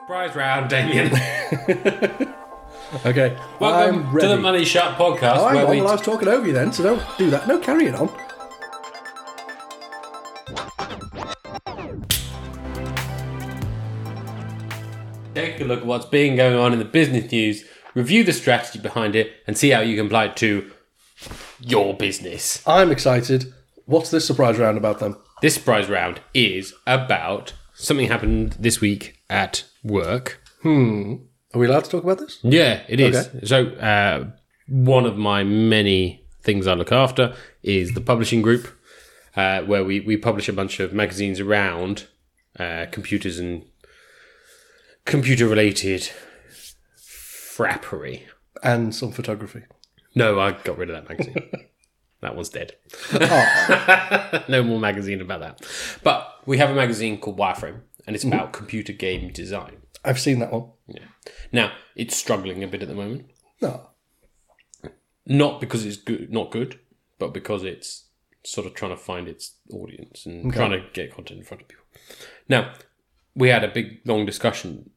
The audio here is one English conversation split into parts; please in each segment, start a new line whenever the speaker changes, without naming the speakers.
Surprise round, Damien.
Okay,
Welcome
I'm
to the Money Shot podcast,
Oh,
where
on,
we
well, I was talking over you then, so don't do that. No, carry it on.
take a look at what's being going on in the business news, review the strategy behind it, and see how you can apply it to your business.
I'm excited. What's this surprise round about then?
This surprise round is about something happened this week at work. Hmm.
Are we allowed to talk about this?
Yeah, it is.
Okay.
So, uh, one of my many things I look after is the publishing group, uh, where we, we publish a bunch of magazines around uh, computers and computer related frappery.
And some photography.
No, I got rid of that magazine. that one's dead.
Oh,
no more magazine about that. But we have a magazine called Wireframe, and it's about computer game design.
I've seen that one.
Yeah. Now it's struggling a bit at the moment.
No.
not because it's good, not good, but because it's sort of trying to find its audience and trying to get content in front of people. Now, we had a big long discussion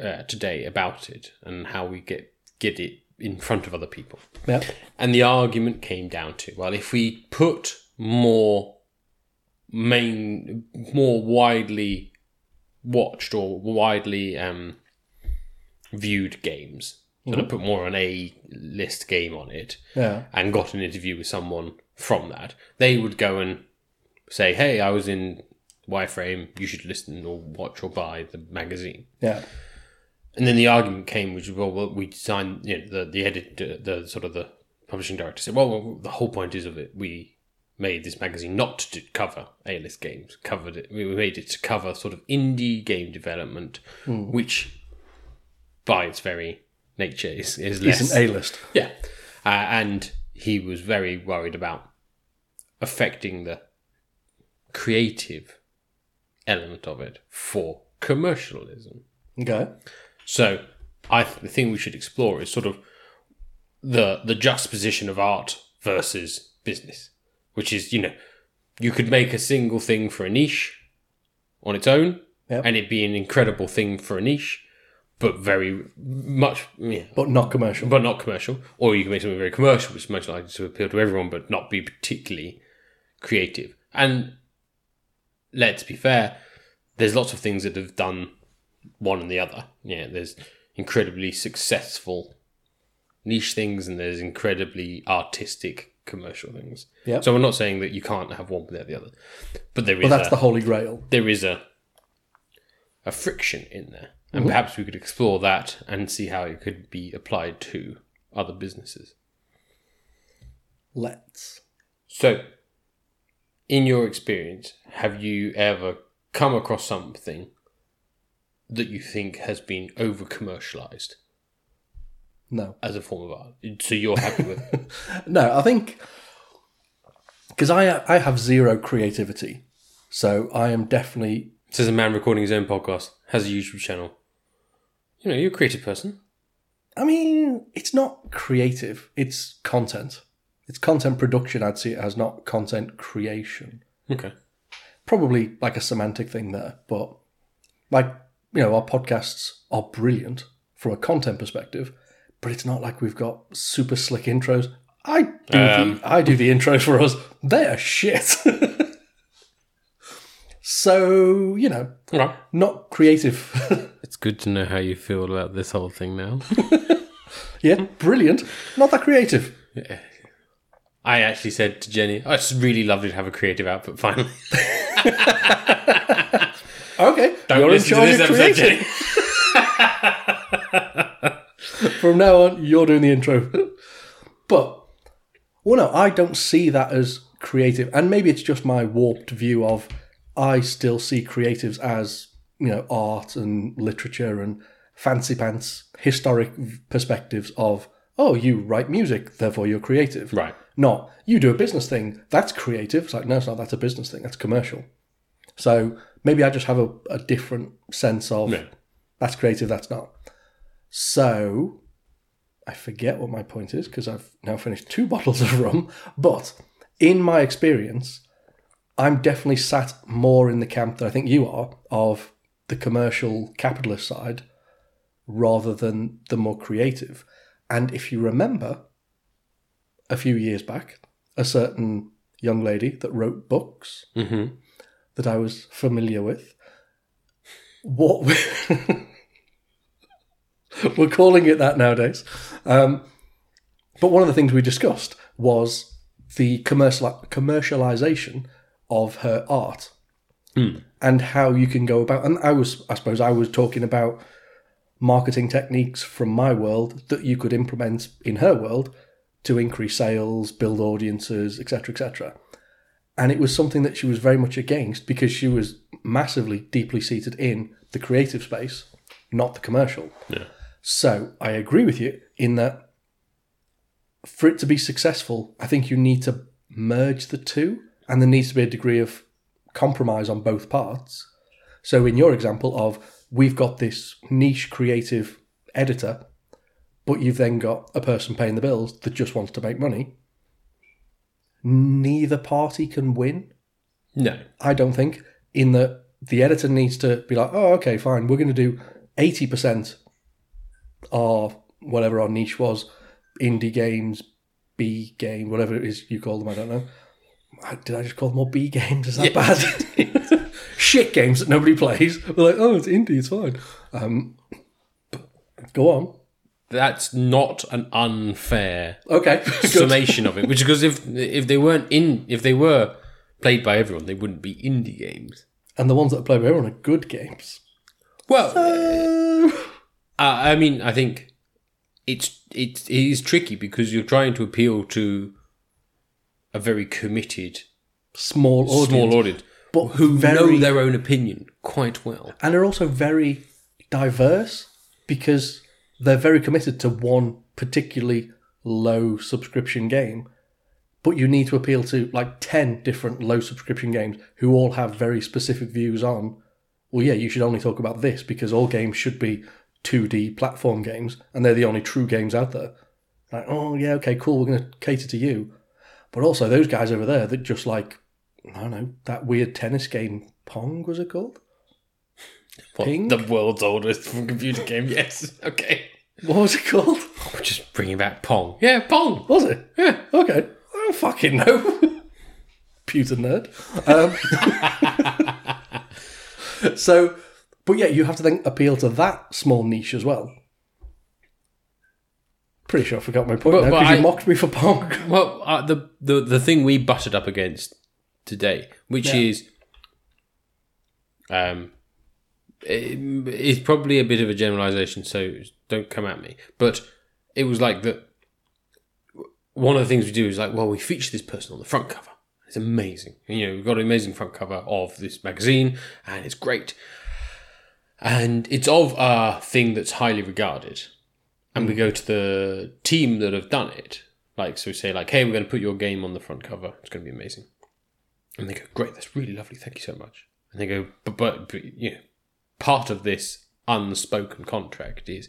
uh, today about it and how we get get it in front of other people.
Yeah.
And the argument came down to well, if we put more main, more widely watched or widely um, viewed games, sort of put more on A list game on it,
Yeah.
and got an interview with someone from that, they would go and say, "Hey, I was in Wireframe. You should listen or watch or buy the magazine."
Yeah.
And then the argument came, which was, well, well we designed, you know, the the editor, the sort of the publishing director said, well, well, the whole point is of it, we made this magazine not to cover A-list games, covered it, we made it to cover sort of indie game development, which by its very nature is, is less.
An A list.
Yeah. Uh, and he was very worried about affecting the creative element of it for commercialism.
Okay.
So I th- the thing we should explore is sort of the the juxtaposition of art versus business, which is you know you could make a single thing for a niche on its own,
Yep.
and it'd be an incredible thing for a niche, but very much yeah,
But not commercial.
but not commercial. Or you can make something very commercial, which is most likely to appeal to everyone, but not be particularly creative. And let's be fair, there's lots of things that have done one and the other. Yeah, there's incredibly successful niche things, and there's incredibly artistic commercial things.
Yeah.
So I'm not saying that you can't have one without the other, but there is
But that's
a,
the holy grail.
there is a a friction in there, and perhaps we could explore that and see how it could be applied to other businesses.
Let's.
So, in your experience, have you ever come across something that you think has been over commercialized
No.
as a form of art? So you're happy with it?
No, I think because I I have zero creativity, so I am definitely
Says a man recording his own podcast, has a YouTube channel. You know, you're a creative person.
I mean, it's not creative. It's content. It's content production. I'd see it as not content creation.
Okay.
Probably like a semantic thing there, but like you know, our podcasts are brilliant from a content perspective, but it's not like we've got super slick intros. I do the um, I do the intros for us. They're shit. so you know,
All right.
not creative.
It's good to know how you feel about this whole thing now.
yeah, brilliant. Not that creative.
I actually said to Jenny, oh, it's really lovely to have a creative output finally.
Okay,
Don't
you're in charge
this
of
episode. Jenny.
From now on, you're doing the intro. but, well, no, I don't see that as creative. And maybe it's just my warped view of I still see creatives as, you know, art and literature and fancy pants, historic perspectives of, oh, you write music, therefore you're creative.
Right.
Not, you do a business thing, that's creative. It's like, no, it's not, that's a business thing, that's commercial. So maybe I just have a, a different sense of
Yeah.
that's creative, that's not. So I forget what my point is because I've now finished two bottles of rum. But in my experience, I'm definitely sat more in the camp that I think you are of the commercial capitalist side rather than the more creative. And if you remember, a few years back, a certain young lady that wrote books
Mm-hmm.
that I was familiar with. What we're calling it that nowadays. Um, but one of the things we discussed was the commercial commercialization of her art and how you can go about. And I was, I suppose, I was talking about marketing techniques from my world that you could implement in her world to increase sales, build audiences, etc., etc and it was something that she was very much against because she was massively deeply seated in the creative space, not the commercial.
Yeah.
So I agree with you in that for it to be successful, I think you need to merge the two, and there needs to be a degree of compromise on both parts. So in your example of we've got this niche creative editor, but you've then got a person paying the bills that just wants to make money. Neither party can win.
No.
I don't think, in that the editor needs to be like, oh, okay, fine, we're going to do 80% or whatever our niche was, indie games, B game, whatever it is you call them, I don't know. Did I just call them all B games? Is that bad? Shit games that nobody plays. We're like, oh, it's indie, it's fine. Um, go on.
That's not an unfair
Okay.
summation of it. Which because if if they weren't in if they were played by everyone, they wouldn't be indie games.
And the ones that are played by everyone are good games.
Well,
Uh,
Uh, I mean, I think it's it, it is tricky because you're trying to appeal to a very committed
small audience.
small audience
but
who
very,
know their own opinion quite well.
and are also very diverse because they're very committed to one particularly low subscription game. But you need to appeal to like 10 different low subscription games who all have very specific views on, well, yeah, you should only talk about this because all games should be 2D platform games and they're the only true games out there. Like, oh, yeah, okay, cool, we're going to cater to you. But also those guys over there that just like, I don't know, that weird tennis game, Pong was it called?
What,
Ping?
the world's oldest computer game. Yes. Okay.
What was it called?
We're just bringing back Pong. Yeah, Pong.
Was it?
Yeah.
Okay. I don't fucking know. Pewter nerd. Um, so, but yeah, you have to then appeal to that small niche as well. Pretty sure I forgot my point
But-
now because you mocked me for Pong.
Well, uh, the the the thing we butted up against today, which
Yeah.
is, um, it, it's probably a bit of a generalization, so don't come at me. But it was like that. One of the things we do is like, well, we feature this person on the front cover. It's amazing. You know, we've got an amazing front cover of this magazine, and it's great. And it's of a thing that's highly regarded. And we mm. go to the team that have done it, like, so we say, like, hey, we're going to put your game on the front cover. It's going to be amazing. And they go, great, that's really lovely. Thank you so much. And they go, but, but, but you know, part of this unspoken contract is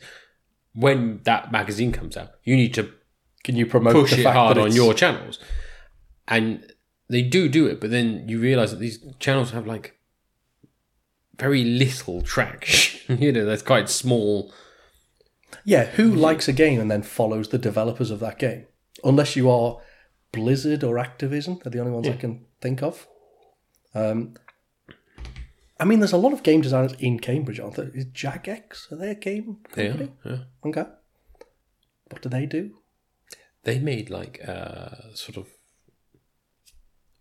when that magazine comes out, you need to
Can you promote
push
the
it
fact
hard on your channels. And they do do it, but then you realize that these channels have like very little traction. you know, that's quite small.
Yeah, who likes a game and then follows the developers of that game? Unless you are Blizzard or Activision, they're the only ones I can think of. Um, I mean, there's a lot of game designers in Cambridge, aren't there? Is Jagex, are they a game
They
company?
are, yeah.
Okay. What do they do?
They made like a sort of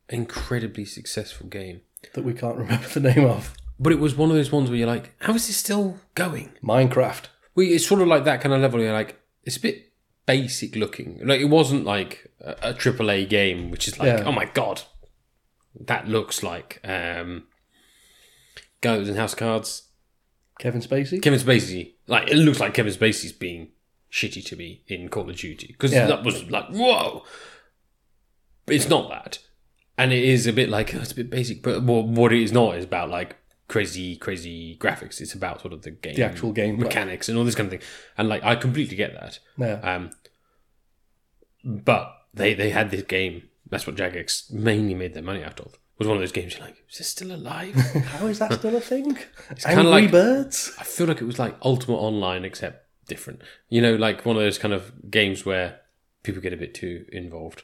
incredibly successful game.
That we can't remember the name of.
But it was one of those ones where you're like, how is this still going?
Minecraft.
We it's sort of like that kind of level. You're like, it's a bit basic looking. Like it wasn't like a, triple a AAA game, which is like,
Yeah.
oh my god, that looks like um, guy that was in House Cards,
Kevin Spacey?
Kevin Spacey. Like it looks like Kevin Spacey's being shitty to me in Call of Duty because
Yeah.
that was like whoa. But it's not that, and it is a bit like oh, it's a bit basic. But what what it is not is about like crazy crazy graphics. It's about sort of the game,
The actual game
mechanics, and all this kind of thing. And like I completely get that.
Yeah.
Um, but they they had this game. That's what Jagex mainly made their money out of. was one of those games you're like, is this still alive?
How is that still a thing?
kinda
Angry
like-
Birds.
I feel like it was like Ultima Online, except different. You know, like one of those kind of games where people get a bit too involved.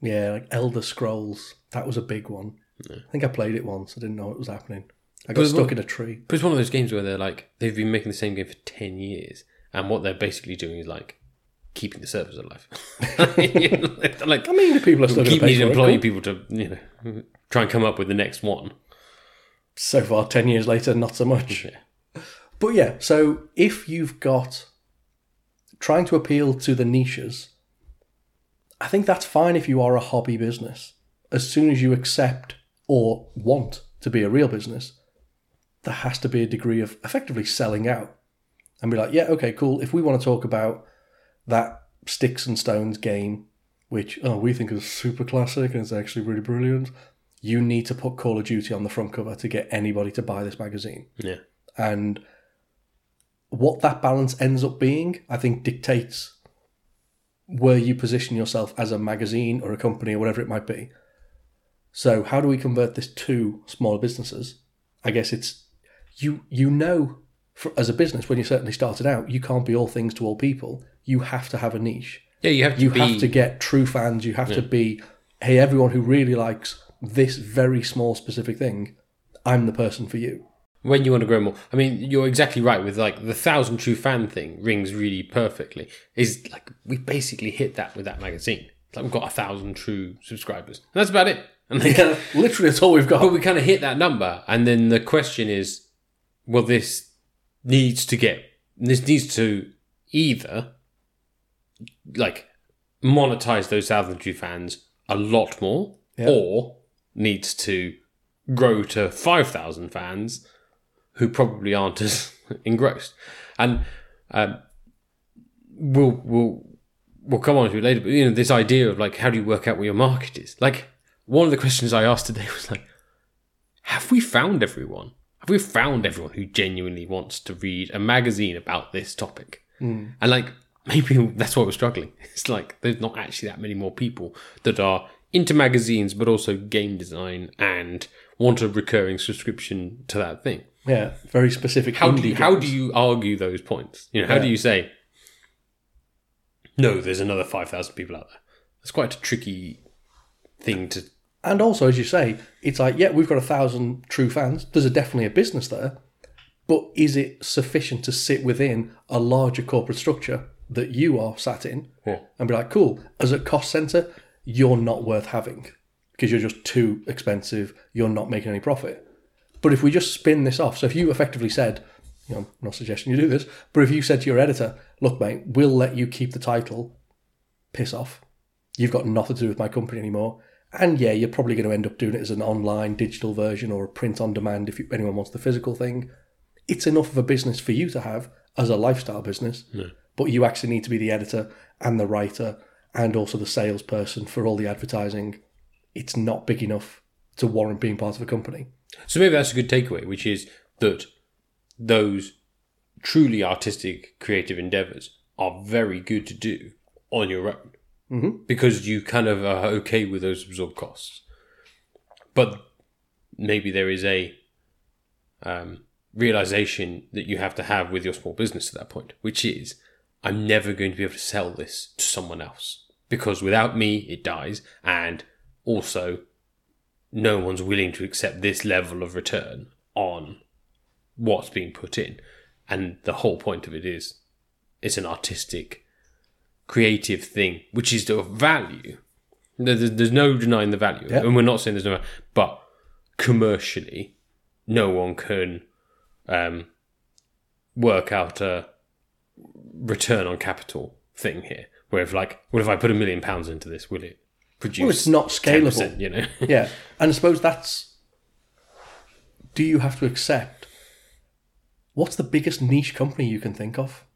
Yeah, like Elder Scrolls. That was a big one. I think I played it once. I didn't know what was happening. I got stuck
what-
in a tree.
But it's one of those games where they're like, they've been making the same game for 10 years, and what they're basically doing is like keeping the servers alive. Like,
I mean, people are still
keep these employing people to, you know, try and come up with the next one.
So far, 10 years later, not so much.
Yeah.
But yeah, so if you've got trying to appeal to the niches, I think that's fine if you are a hobby business. As soon as you accept or want to be a real business, there has to be a degree of effectively selling out and be like, yeah, okay, cool. If we want to talk about that Sticks and Stones game, which oh, we think is super classic and it's actually really brilliant, you need to put Call of Duty on the front cover to get anybody to buy this magazine
Yeah.
and what that balance ends up being, I think, dictates where you position yourself as a magazine or a company or whatever it might be. So, how do we convert this to smaller businesses? I guess it's you. You know, for, as a business, when you certainly started out, you can't be all things to all people. You have to have a niche.
Yeah, you have to
You
be.
have to get true fans. You have to be, hey, everyone who really likes this very small specific thing, I'm the person for you.
when you want to grow more. I mean, you're exactly right with like the thousand true fan thing rings really perfectly. Is like we basically hit that with that magazine. It's like we've got a thousand true subscribers. And that's about it. And
Yeah, literally, that's all we've got.
but we kind of hit that number, and then the question is, well, this needs to get this needs to either like monetize those thousand fans a lot more,
Yeah.
or needs to grow to five thousand fans who probably aren't as engrossed. And um, we'll we'll we'll come on to it later. But you know, this idea of like how do you work out what your market is? Like one of the questions I asked today was like, have we found everyone? Have we found everyone who genuinely wants to read a magazine about this topic? Hmm. And like maybe that's why we're struggling. It's like there's not actually that many more people that are into magazines, but also game design and want a recurring subscription to that thing.
Yeah, very specific.
How do you, how do you argue those points? You know, how do you say no? There's another five thousand people out there. That's quite a tricky thing to.
And also, as you say, it's like, yeah, we've got a thousand true fans. There's a, definitely a business there, but is it sufficient to sit within a larger corporate structure that you are sat in
Yeah.
and be like, cool, as a cost center, you're not worth having because you're just too expensive. You're not making any profit. But if we just spin this off, so if you effectively said, you know, I'm not suggesting you do this, but if you said to your editor, look, mate, we'll let you keep the title, piss off. You've got nothing to do with my company anymore. And yeah, you're probably going to end up doing it as an online digital version or a print on demand if you, anyone wants the physical thing. It's enough of a business for you to have as a lifestyle business, but you actually need to be the editor and the writer and also the salesperson for all the advertising. It's not big enough to warrant being part of a company.
So maybe that's a good takeaway, which is that those truly artistic, creative endeavors are very good to do on your own
Mhm.
because you kind of are okay with those absorbed costs. But maybe there is a um, realization that you have to have with your small business at that point, which is I'm never going to be able to sell this to someone else because without me, it dies. And also, no one's willing to accept this level of return on what's being put in. And the whole point of it is it's an artistic, creative thing, which is of value. There's, there's no denying the value.
Yeah.
And we're not saying there's no, but commercially, no one can um, work out a return on capital thing here. Where if like, what if I put a million pounds into this? Will it produce?
Well, it's not
10%,
scalable.
you know.
yeah, and I suppose that's. Do you have to accept? What's the biggest niche company you can think of?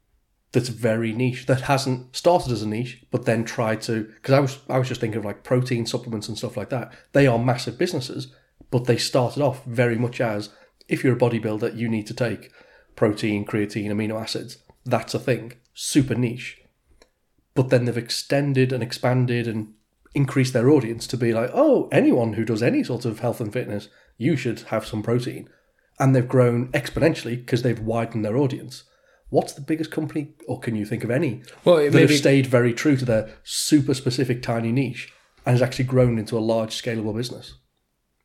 That's very niche that hasn't started as a niche, but then tried to. Because I was I was just thinking of like protein supplements and stuff like that. They are massive businesses, but they started off very much as if you're a bodybuilder, you need to take protein, creatine, amino acids. That's a thing, super niche. But then they've extended and expanded and increased their audience to be like, oh, anyone who does any sort of health and fitness, you should have some protein. And they've grown exponentially because they've widened their audience. What's the biggest company, or can you think of any,
Well, it
that have stayed very true to their super specific tiny niche and has actually grown into a large scalable business?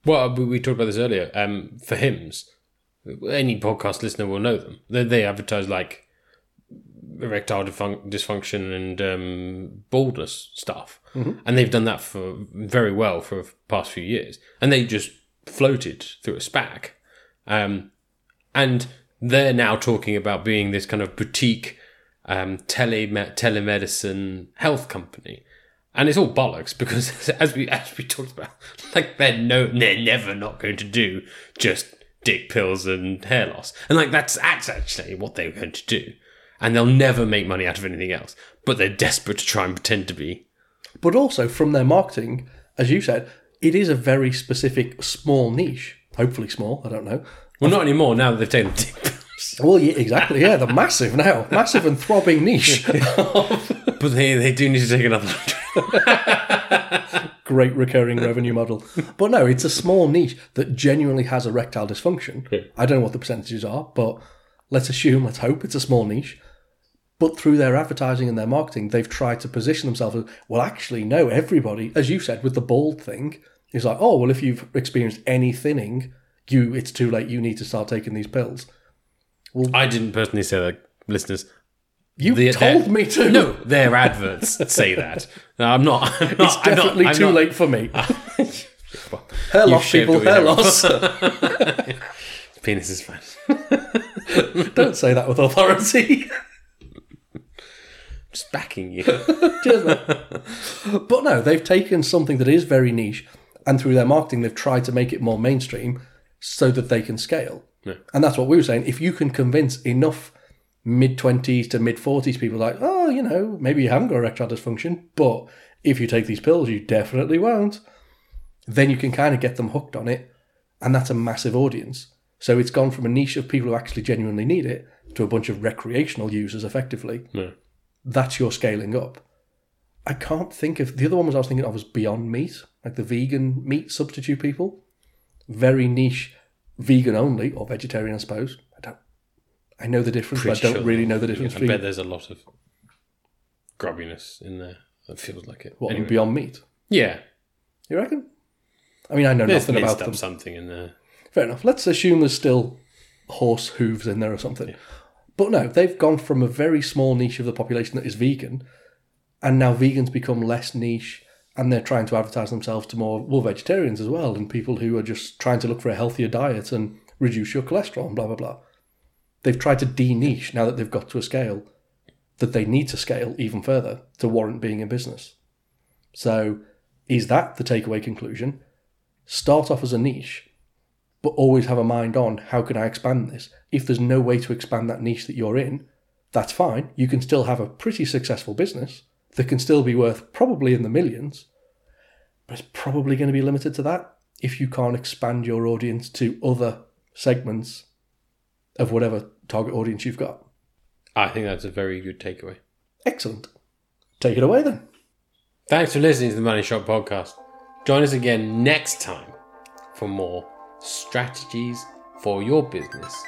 well we we talked about this earlier. Um, for Hims, any podcast listener will know them. They, they advertise like erectile dysfun- dysfunction and um, baldness stuff, and they've done that for very well for the past few years, and they just floated through a SPAC, um, and they're now talking about being this kind of boutique um, tele telemedicine health company. And it's all bollocks because, as we as we talked about, like they're no, they're never not going to do just dick pills and hair loss, and like that's that's actually what they're going to do, and they'll never make money out of anything else. But they're desperate to try and pretend to be.
But also from their marketing, as you said, it is a very specific small niche. Hopefully small, I don't know.
Well, not anymore now that they've taken the dick
Well, yeah, exactly. Yeah, they're massive now, massive and throbbing niche.
But they, they do need to take another.
Great recurring revenue model. But no, it's a small niche that genuinely has erectile dysfunction. I don't know what the percentages are, but let's assume, let's hope it's a small niche. But through their advertising and their marketing, they've tried to position themselves as well. Actually, no, everybody, as you said, with the bald thing, is like, oh well, if you've experienced any thinning, you it's too late. You need to start taking these pills.
I didn't personally say that, listeners.
You
The-
told me to.
No, their adverts say that. No, I'm not. I'm not
it's definitely
I'm not, I'm
too
not-
late for me.
Well,
hair loss, people, hair loss.
Penis is fine.
Don't say that with authority.
Just backing you.
But no, they've taken something that is very niche and through their marketing, they've tried to make it more mainstream so that they can scale.
Yeah.
And that's what we were saying. If you can convince enough mid 20s to mid 40s people, like, oh, you know, maybe you haven't got erectile dysfunction, but if you take these pills, you definitely won't, then you can kind of get them hooked on it. And that's a massive audience. So it's gone from a niche of people who actually genuinely need it to a bunch of recreational users effectively
No.
that's your scaling up. I can't think of the other one was I was thinking of was Beyond Meat, like the vegan meat substitute people. Very niche, vegan only or vegetarian, I suppose. I don't. I know the difference, but I don't
sure.
really know the difference
I
between
bet there's a lot of grubbiness in there. It feels like it.
what
Anyway.
Beyond Meat.
Yeah.
You reckon? I mean, I know
There's
nothing
minced
about
up
them.
something in there.
Fair enough. Let's assume there's still horse hooves in there or something. But no, they've gone from a very small niche of the population that is vegan, and now vegans become less niche, and they're trying to advertise themselves to more well vegetarians as well, and people who are just trying to look for a healthier diet and reduce your cholesterol and blah blah blah. They've tried to de-niche now that they've got to a scale that they need to scale even further to warrant being in business. So, is that the takeaway conclusion? Start off as a niche, but always have a mind on how can I expand this. If there's no way to expand that niche that you're in, that's fine. You can still have a pretty successful business that can still be worth probably in the millions, but it's probably going to be limited to that if you can't expand your audience to other segments of whatever target audience you've got.
I think that's a very good takeaway.
Excellent. Take it away then.
Thanks for listening to the Money Shot podcast. Join us again next time for more strategies for your business.